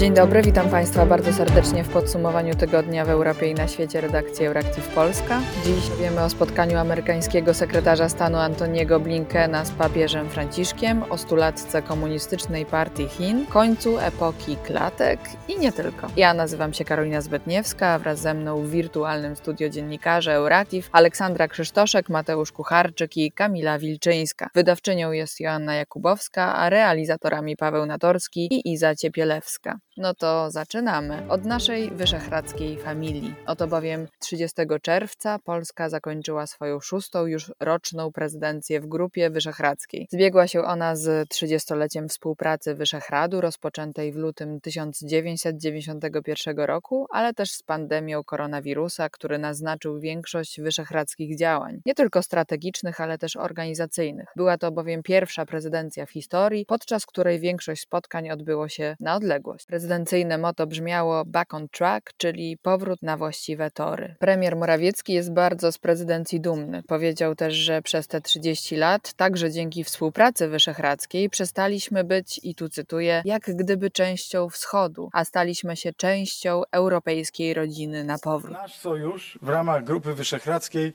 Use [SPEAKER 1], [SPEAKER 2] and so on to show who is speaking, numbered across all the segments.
[SPEAKER 1] Dzień dobry, witam Państwa bardzo serdecznie w podsumowaniu tygodnia w Europie i na świecie redakcji Euractiv Polska. Dziś wiemy o spotkaniu amerykańskiego sekretarza stanu Antoniego Blinkena z papieżem Franciszkiem, o stulatce komunistycznej partii Chin, końcu epoki klatek i nie tylko. Ja nazywam się Karolina Zbetniewska, wraz ze mną w wirtualnym studio dziennikarze Euractiv Aleksandra Krzysztoszek, Mateusz Kucharczyk i Kamila Wilczyńska. Wydawczynią jest Joanna Jakubowska, a realizatorami Paweł Natorski i Iza Ciepielewska. No to zaczynamy od naszej wyszehradzkiej familii. Oto bowiem 30 czerwca Polska zakończyła swoją szóstą już roczną prezydencję w Grupie Wyszehradzkiej. Zbiegła się ona z 30-leciem współpracy Wyszehradu rozpoczętej w lutym 1991 roku, ale też z pandemią koronawirusa, który naznaczył większość wyszehradzkich działań, nie tylko strategicznych, ale też organizacyjnych. Była to bowiem pierwsza prezydencja w historii, podczas której większość spotkań odbyło się na odległość. Prezydencyjne motto brzmiało Back on Track, czyli powrót na właściwe tory. Premier Morawiecki jest bardzo z prezydencji dumny. Powiedział też, że przez te 30 lat, także dzięki współpracy wyszehradzkiej, przestaliśmy być, i tu cytuję, jak gdyby częścią wschodu, a staliśmy się częścią europejskiej rodziny na powrót.
[SPEAKER 2] Nasz sojusz w ramach Grupy Wyszehradzkiej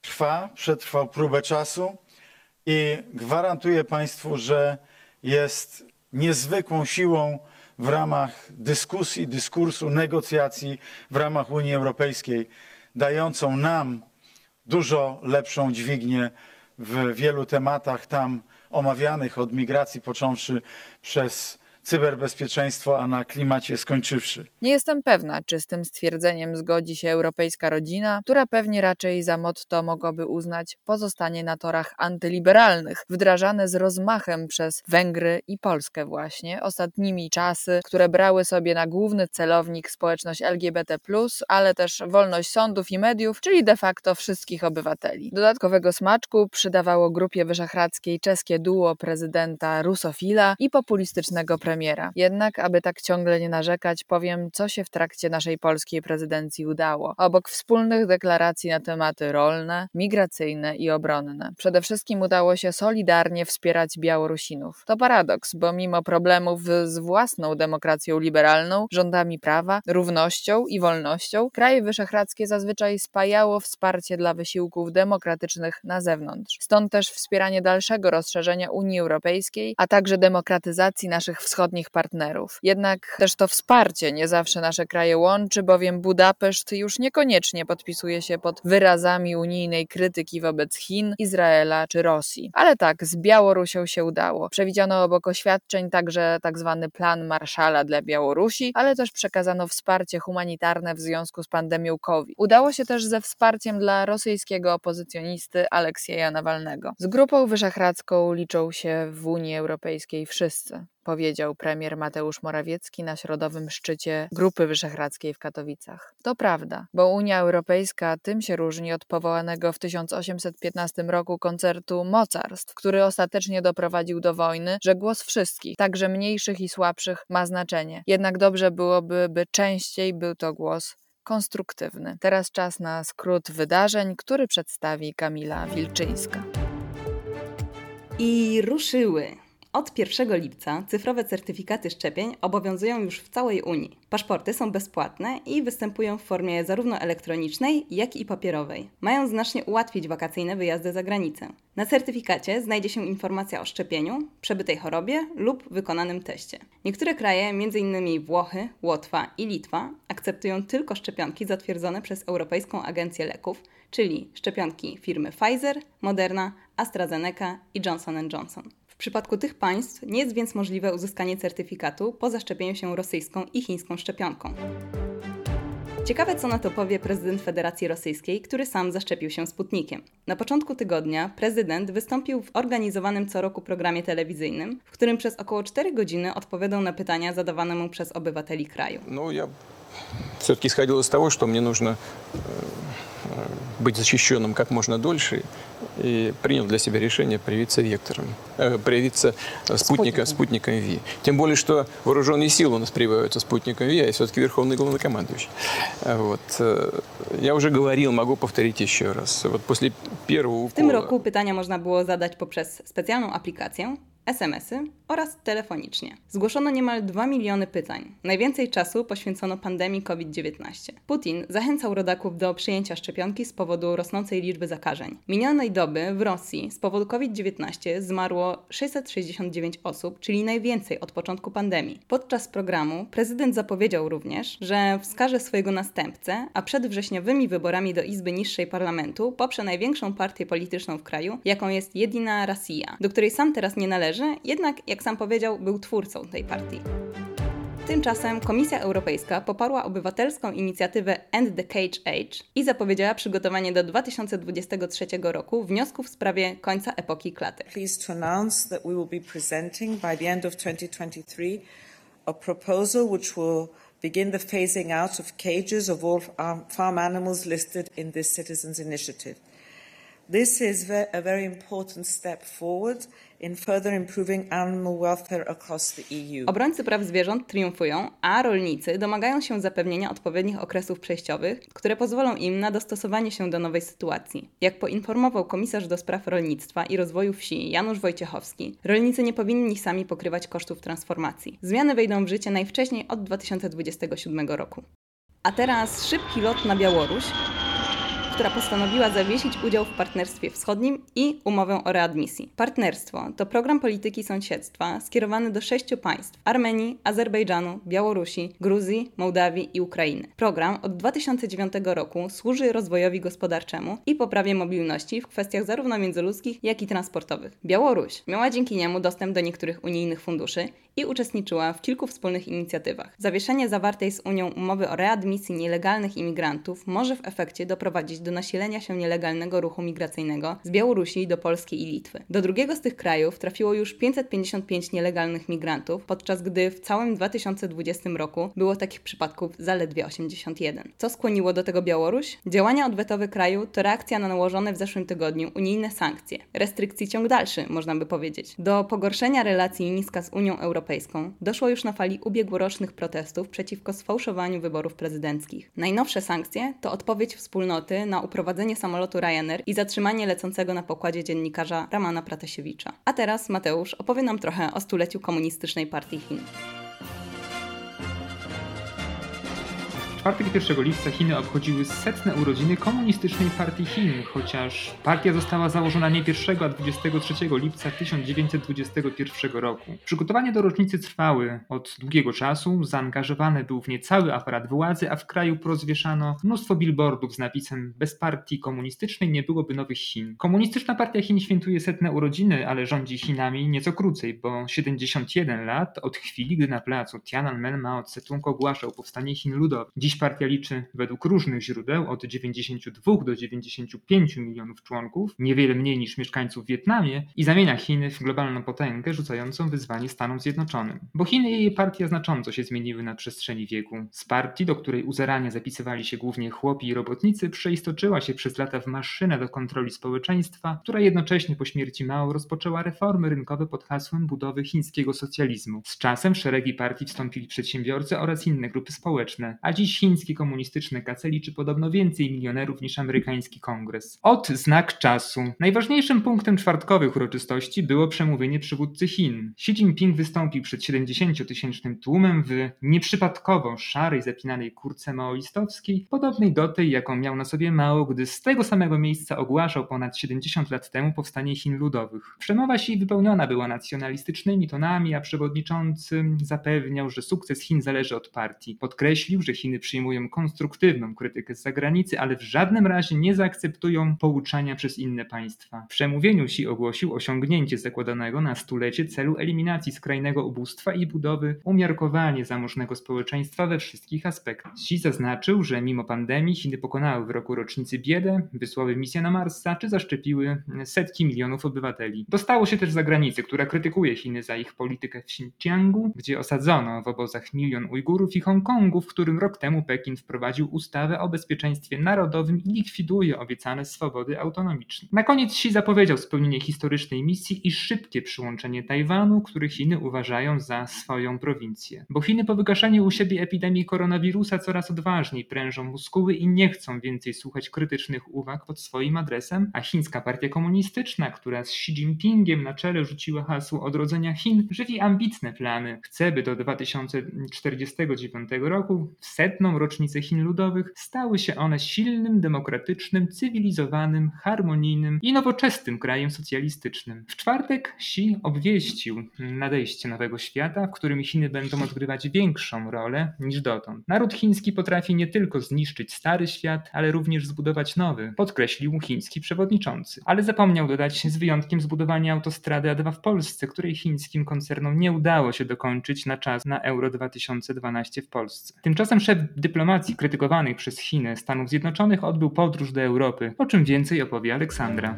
[SPEAKER 2] trwa, przetrwał próbę czasu i gwarantuję Państwu, że jest niezwykłą siłą w ramach dyskusji, dyskursu, negocjacji w ramach Unii Europejskiej, dającą nam dużo lepszą dźwignię w wielu tematach tam omawianych, od migracji począwszy przez cyberbezpieczeństwo, a na klimacie skończywszy.
[SPEAKER 1] Nie jestem pewna, czy z tym stwierdzeniem zgodzi się europejska rodzina, która pewnie raczej za motto mogłaby uznać pozostanie na torach antyliberalnych, wdrażane z rozmachem przez Węgry i Polskę właśnie, ostatnimi czasy, które brały sobie na główny celownik społeczność LGBT+, ale też wolność sądów i mediów, czyli de facto wszystkich obywateli. Dodatkowego smaczku przydawało Grupie Wyszehradzkiej czeskie duo prezydenta rusofila i populistycznego premiera. Jednak, aby tak ciągle nie narzekać, powiem, co się w trakcie naszej polskiej prezydencji udało. Obok wspólnych deklaracji na tematy rolne, migracyjne i obronne. Przede wszystkim udało się solidarnie wspierać Białorusinów. To paradoks, bo mimo problemów z własną demokracją liberalną, rządami prawa, równością i wolnością, kraje wyszehradzkie zazwyczaj spajało wsparcie dla wysiłków demokratycznych na zewnątrz. Stąd też wspieranie dalszego rozszerzenia Unii Europejskiej, a także demokratyzacji naszych wschodnich partnerów. Jednak też to wsparcie nie zawsze nasze kraje łączy, bowiem Budapeszt już niekoniecznie podpisuje się pod wyrazami unijnej krytyki wobec Chin, Izraela czy Rosji. Ale tak, z Białorusią się udało. Przewidziano obok oświadczeń także tzw. Tak plan Marszala dla Białorusi, ale też przekazano wsparcie humanitarne w związku z pandemią COVID. Udało się też ze wsparciem dla rosyjskiego opozycjonisty Aleksieja Nawalnego. Z grupą wyszehradzką liczą się w Unii Europejskiej wszyscy powiedział premier Mateusz Morawiecki na środowym szczycie Grupy Wyszehradzkiej w Katowicach. To prawda, bo Unia Europejska tym się różni od powołanego w 1815 roku koncertu mocarstw, który ostatecznie doprowadził do wojny, że głos wszystkich, także mniejszych i słabszych, ma znaczenie. Jednak dobrze byłoby, by częściej był to głos konstruktywny. Teraz czas na skrót wydarzeń, który przedstawi Kamila Wilczyńska.
[SPEAKER 3] I ruszyły. Od 1 lipca cyfrowe certyfikaty szczepień obowiązują już w całej Unii. Paszporty są bezpłatne i występują w formie zarówno elektronicznej, jak i papierowej. Mają znacznie ułatwić wakacyjne wyjazdy za granicę. Na certyfikacie znajdzie się informacja o szczepieniu, przebytej chorobie lub wykonanym teście. Niektóre kraje, m.in. Włochy, Łotwa i Litwa, akceptują tylko szczepionki zatwierdzone przez Europejską Agencję Leków, czyli szczepionki firmy Pfizer, Moderna, AstraZeneca i Johnson Johnson. W przypadku tych państw nie jest więc możliwe uzyskanie certyfikatu po zaszczepieniu się rosyjską i chińską szczepionką. Ciekawe, co na to powie prezydent Federacji Rosyjskiej, który sam zaszczepił się Sputnikiem. Na początku tygodnia prezydent wystąpił w organizowanym co roku programie telewizyjnym, w którym przez około 4 godziny odpowiadał na pytania zadawane mu przez obywateli kraju.
[SPEAKER 4] Ну, я все-таки исходил из того, что мне нужно э, э, быть защищенным как можно дольше, и принял для себя решение привиться вектором, э, привиться э, спутника, спутником Ви. Тем более, что вооруженные силы у нас прививаются спутником Ви, а я все-таки верховный главнокомандующий. А Вот. э, Я уже говорил, могу повторить еще раз. Вот после первого
[SPEAKER 3] W tym
[SPEAKER 4] укола...
[SPEAKER 3] roku pytania można było zadać poprzez specjalną aplikację. SMS-y oraz telefonicznie. Zgłoszono niemal 2 miliony pytań. Najwięcej czasu poświęcono pandemii COVID-19. Putin zachęcał rodaków do przyjęcia szczepionki z powodu rosnącej liczby zakażeń. Minionej doby w Rosji z powodu COVID-19 zmarło 669 osób, czyli najwięcej od początku pandemii. Podczas programu prezydent zapowiedział również, że wskaże swojego następcę, a przed wrześniowymi wyborami do Izby Niższej Parlamentu poprze największą partię polityczną w kraju, jaką jest Jedina Rosja, do której sam teraz nie należy, jednak, jak sam powiedział, był twórcą tej partii. Tymczasem Komisja Europejska poparła obywatelską inicjatywę End the Cage Age i zapowiedziała przygotowanie do 2023 roku wniosków w sprawie końca epoki klatek.
[SPEAKER 5] pleased to announce that we will be presenting by the end of 2023 a proposal which will begin the phasing out of cages of all farm animals listed in this citizens' initiative. This is a very important step forward in further improving animal welfare across the EU.
[SPEAKER 3] Obrońcy praw zwierząt triumfują, a rolnicy domagają się zapewnienia odpowiednich okresów przejściowych, które pozwolą im na dostosowanie się do nowej sytuacji. Jak poinformował komisarz do spraw rolnictwa i rozwoju wsi Janusz Wojciechowski, rolnicy nie powinni sami pokrywać kosztów transformacji. Zmiany wejdą w życie najwcześniej od 2027 roku. A teraz szybki lot na Białoruś, która postanowiła zawiesić udział w Partnerstwie Wschodnim i umowę o readmisji. Partnerstwo to program polityki sąsiedztwa skierowany do sześciu państw: Armenii, Azerbejdżanu, Białorusi, Gruzji, Mołdawii i Ukrainy. Program od 2009 roku służy rozwojowi gospodarczemu i poprawie mobilności w kwestiach zarówno międzyludzkich, jak i transportowych. Białoruś miała dzięki niemu dostęp do niektórych unijnych funduszy i uczestniczyła w kilku wspólnych inicjatywach. Zawieszenie zawartej z Unią umowy o readmisji nielegalnych imigrantów może w efekcie doprowadzić do nasilenia się nielegalnego ruchu migracyjnego z Białorusi do Polski i Litwy. Do drugiego z tych krajów trafiło już 555 nielegalnych migrantów, podczas gdy w całym 2020 roku było takich przypadków zaledwie 81. Co skłoniło do tego Białoruś? Działania odwetowe kraju to reakcja na nałożone w zeszłym tygodniu unijne sankcje. Restrykcji ciąg dalszy, można by powiedzieć. Do pogorszenia relacji Niska z Unią Europejską doszło już na fali ubiegłorocznych protestów przeciwko sfałszowaniu wyborów prezydenckich. Najnowsze sankcje to odpowiedź wspólnoty na uprowadzenie samolotu Ryanair i zatrzymanie lecącego na pokładzie dziennikarza Ramana Pratasiewicza. A teraz Mateusz opowie nam trochę o stuleciu komunistycznej partii Chin.
[SPEAKER 6] Czwartek 1 lipca Chiny obchodziły setne urodziny komunistycznej partii Chin, chociaż partia została założona nie 1, a 23 lipca 1921 roku. Przygotowania do rocznicy trwały od długiego czasu, zaangażowany był w nie cały aparat władzy, a w kraju porozwieszano mnóstwo billboardów z napisem bez partii komunistycznej nie byłoby nowych Chin. Komunistyczna partia Chin świętuje setne urodziny, ale rządzi Chinami nieco krócej, bo 71 lat od chwili, gdy na placu Tiananmen Mao Tse-tung ogłaszał powstanie Chin Ludowych. Dziś partia liczy według różnych źródeł od 92 do 95 milionów członków, niewiele mniej niż mieszkańców w Wietnamie i zamienia Chiny w globalną potęgę rzucającą wyzwanie Stanom Zjednoczonym. Bo Chiny i jej partia znacząco się zmieniły na przestrzeni wieku. Z partii, do której u zarania zapisywali się głównie chłopi i robotnicy, przeistoczyła się przez lata w maszynę do kontroli społeczeństwa, która jednocześnie po śmierci Mao rozpoczęła reformy rynkowe pod hasłem budowy chińskiego socjalizmu. Z czasem w szeregi partii wstąpili przedsiębiorcy oraz inne grupy społeczne, a dziś chiński komunistyczny KC liczy podobno więcej milionerów niż amerykański kongres. Od znak czasu. Najważniejszym punktem czwartkowych uroczystości było przemówienie przywódcy Chin. Xi Jinping wystąpił przed 70-tysięcznym tłumem w nieprzypadkowo szarej, zapinanej kurce maoistowskiej, podobnej do tej, jaką miał na sobie Mao, gdy z tego samego miejsca ogłaszał ponad 70 lat temu powstanie Chin Ludowych. Przemowa Xi wypełniona była nacjonalistycznymi tonami, a przewodniczący zapewniał, że sukces Chin zależy od partii. Podkreślił, że Chiny przyjmują konstruktywną krytykę z zagranicy, ale w żadnym razie nie zaakceptują pouczania przez inne państwa. W przemówieniu Xi ogłosił osiągnięcie zakładanego na stulecie celu eliminacji skrajnego ubóstwa i budowy umiarkowanie zamożnego społeczeństwa we wszystkich aspektach. Xi zaznaczył, że mimo pandemii Chiny pokonały w roku rocznicy biedę, wysłały misję na Marsa czy zaszczepiły setki milionów obywateli. Dostało się też zagranicy, która krytykuje Chiny za ich politykę w Xinjiangu, gdzie osadzono w obozach milion Ujgurów i Hongkongu, w którym rok temu temu Pekin wprowadził ustawę o bezpieczeństwie narodowym i likwiduje obiecane swobody autonomiczne. Na koniec Xi zapowiedział spełnienie historycznej misji i szybkie przyłączenie Tajwanu, który Chiny uważają za swoją prowincję. Bo Chiny po wygaszaniu u siebie epidemii koronawirusa coraz odważniej prężą muskuły i nie chcą więcej słuchać krytycznych uwag pod swoim adresem, a chińska partia komunistyczna, która z Xi Jinpingiem na czele rzuciła hasło odrodzenia Chin, żywi ambitne plany. Chce, by do 2049 roku, w setną rocznicę Chin Ludowych, stały się one silnym, demokratycznym, cywilizowanym, harmonijnym i nowoczesnym krajem socjalistycznym. W czwartek Xi obwieścił nadejście nowego świata, w którym Chiny będą odgrywać większą rolę niż dotąd. Naród chiński potrafi nie tylko zniszczyć stary świat, ale również zbudować nowy, podkreślił chiński przewodniczący. Ale zapomniał dodać, z wyjątkiem zbudowania autostrady A2 w Polsce, której chińskim koncernom nie udało się dokończyć na czas na Euro 2012 w Polsce. Tymczasem szef dyplomacji krytykowanych przez Chiny Stanów Zjednoczonych odbył podróż do Europy, o czym więcej opowie Aleksandra.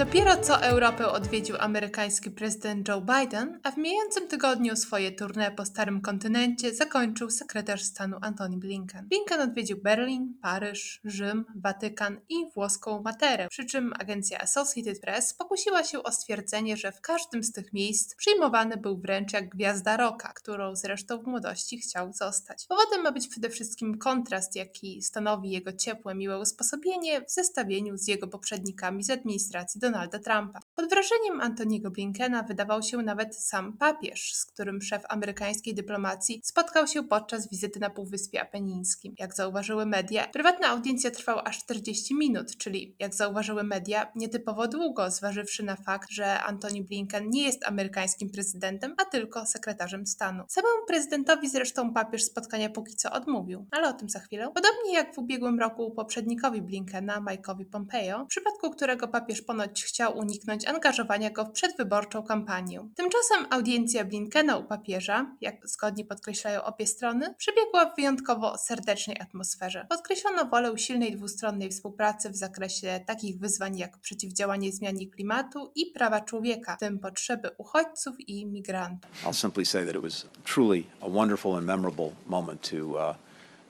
[SPEAKER 7] Dopiero co Europę odwiedził amerykański prezydent Joe Biden, a w mijającym tygodniu swoje tournée po starym kontynencie zakończył sekretarz stanu Antony Blinken. Blinken odwiedził Berlin, Paryż, Rzym, Watykan i włoską Materę, przy czym agencja Associated Press pokusiła się o stwierdzenie, że w każdym z tych miejsc przyjmowany był wręcz jak gwiazda rocka, którą zresztą w młodości chciał zostać. Powodem ma być przede wszystkim kontrast, jaki stanowi jego ciepłe, miłe usposobienie w zestawieniu z jego poprzednikami z administracji Donalda Donalda Trumpa. Pod wrażeniem Antoniego Blinkena wydawał się nawet sam papież, z którym szef amerykańskiej dyplomacji spotkał się podczas wizyty na Półwyspie Apenińskim. Jak zauważyły media, prywatna audiencja trwała aż 40 minut, czyli jak zauważyły media, nietypowo długo, zważywszy na fakt, że Antony Blinken nie jest amerykańskim prezydentem, a tylko sekretarzem stanu. Samemu prezydentowi zresztą papież spotkania póki co odmówił, ale o tym za chwilę. Podobnie jak w ubiegłym roku poprzednikowi Blinkena, Mike'owi Pompeo, w przypadku którego papież ponoć chciał uniknąć angażowania go w przedwyborczą kampanię. Tymczasem audiencja Blinkena u papieża, jak zgodnie podkreślają obie strony, przebiegła w wyjątkowo serdecznej atmosferze. Podkreślono wolę silnej dwustronnej współpracy w zakresie takich wyzwań jak przeciwdziałanie zmianie klimatu i prawa człowieka, w tym potrzeby uchodźców i migrantów.
[SPEAKER 8] I'll simply say that it was truly a wonderful and memorable moment to uh,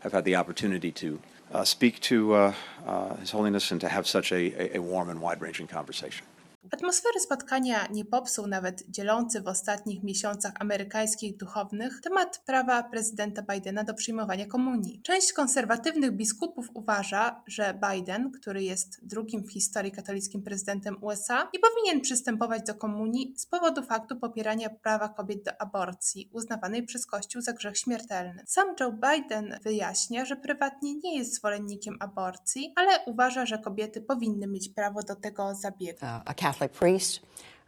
[SPEAKER 8] have had the opportunity to uh, speak to uh, uh, His Holiness and to have such a, a, warm and wide ranging conversation.
[SPEAKER 7] Atmosfery spotkania nie popsuł nawet dzielący w ostatnich miesiącach amerykańskich duchownych temat prawa prezydenta Bidena do przyjmowania komunii. Część konserwatywnych biskupów uważa, że Biden, który jest drugim w historii katolickim prezydentem USA, nie powinien przystępować do komunii z powodu faktu popierania prawa kobiet do aborcji, uznawanej przez Kościół za grzech śmiertelny. Sam Joe Biden wyjaśnia, że prywatnie nie jest zwolennikiem aborcji, ale uważa, że kobiety powinny mieć prawo do tego zabiegu.
[SPEAKER 9] uh, Catholic priest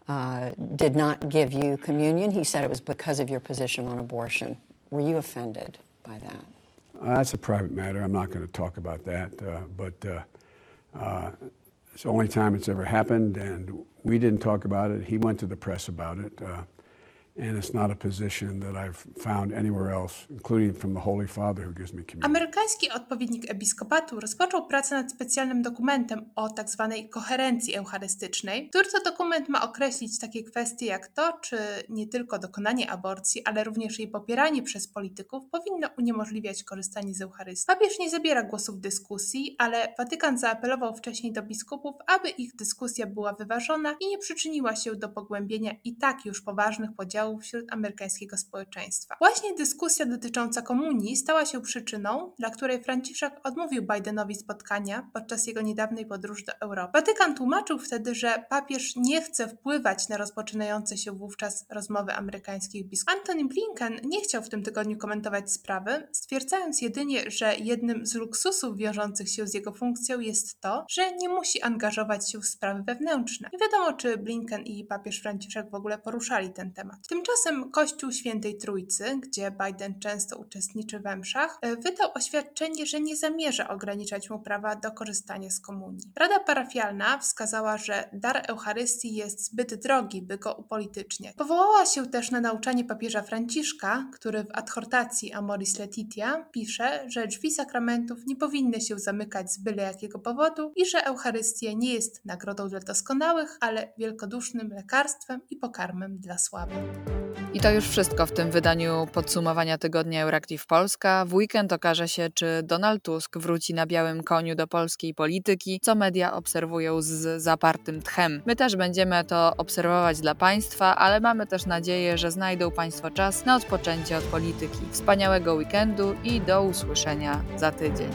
[SPEAKER 9] uh, did not give you communion. He said it was because of your position on abortion. Were you offended by that?
[SPEAKER 10] Uh, that's a private matter. I'm not going to talk about that. Uh, but uh, uh, it's the only time it's ever happened, and we didn't talk about it. He went to the press about it.
[SPEAKER 7] Amerykański odpowiednik episkopatu rozpoczął pracę nad specjalnym dokumentem o tzw. koherencji eucharystycznej, który to dokument ma określić takie kwestie jak to, czy nie tylko dokonanie aborcji, ale również jej popieranie przez polityków powinno uniemożliwiać korzystanie z Eucharystii. Papież nie zabiera głosu w dyskusji, ale Watykan zaapelował wcześniej do biskupów, aby ich dyskusja była wyważona i nie przyczyniła się do pogłębienia i tak już poważnych podziałów wśród amerykańskiego społeczeństwa. Właśnie dyskusja dotycząca komunii stała się przyczyną, dla której Franciszek odmówił Bidenowi spotkania podczas jego niedawnej podróży do Europy. Watykan tłumaczył wtedy, że papież nie chce wpływać na rozpoczynające się wówczas rozmowy amerykańskich biskupów. Antony Blinken nie chciał w tym tygodniu komentować sprawy, stwierdzając jedynie, że jednym z luksusów wiążących się z jego funkcją jest to, że nie musi angażować się w sprawy wewnętrzne. Nie wiadomo, czy Blinken i papież Franciszek w ogóle poruszali ten temat. Tymczasem Kościół Świętej Trójcy, gdzie Biden często uczestniczy we mszach, e, wydał oświadczenie, że nie zamierza ograniczać mu prawa do korzystania z komunii. Rada parafialna wskazała, że dar Eucharystii jest zbyt drogi, by go upolityczniać. Powołała się też na nauczanie papieża Franciszka, który w adhortacji Amoris Letitia pisze, że drzwi sakramentów nie powinny się zamykać z byle jakiego powodu i że Eucharystia nie jest nagrodą dla doskonałych, ale wielkodusznym lekarstwem i pokarmem dla słabych.
[SPEAKER 1] I to już wszystko w tym wydaniu podsumowania tygodnia Euractiv Polska. W weekend okaże się, czy Donald Tusk wróci na białym koniu do polskiej polityki, co media obserwują z zapartym tchem. My też będziemy to obserwować dla Państwa, ale mamy też nadzieję, że znajdą Państwo czas na odpoczęcie od polityki. Wspaniałego weekendu i do usłyszenia za tydzień.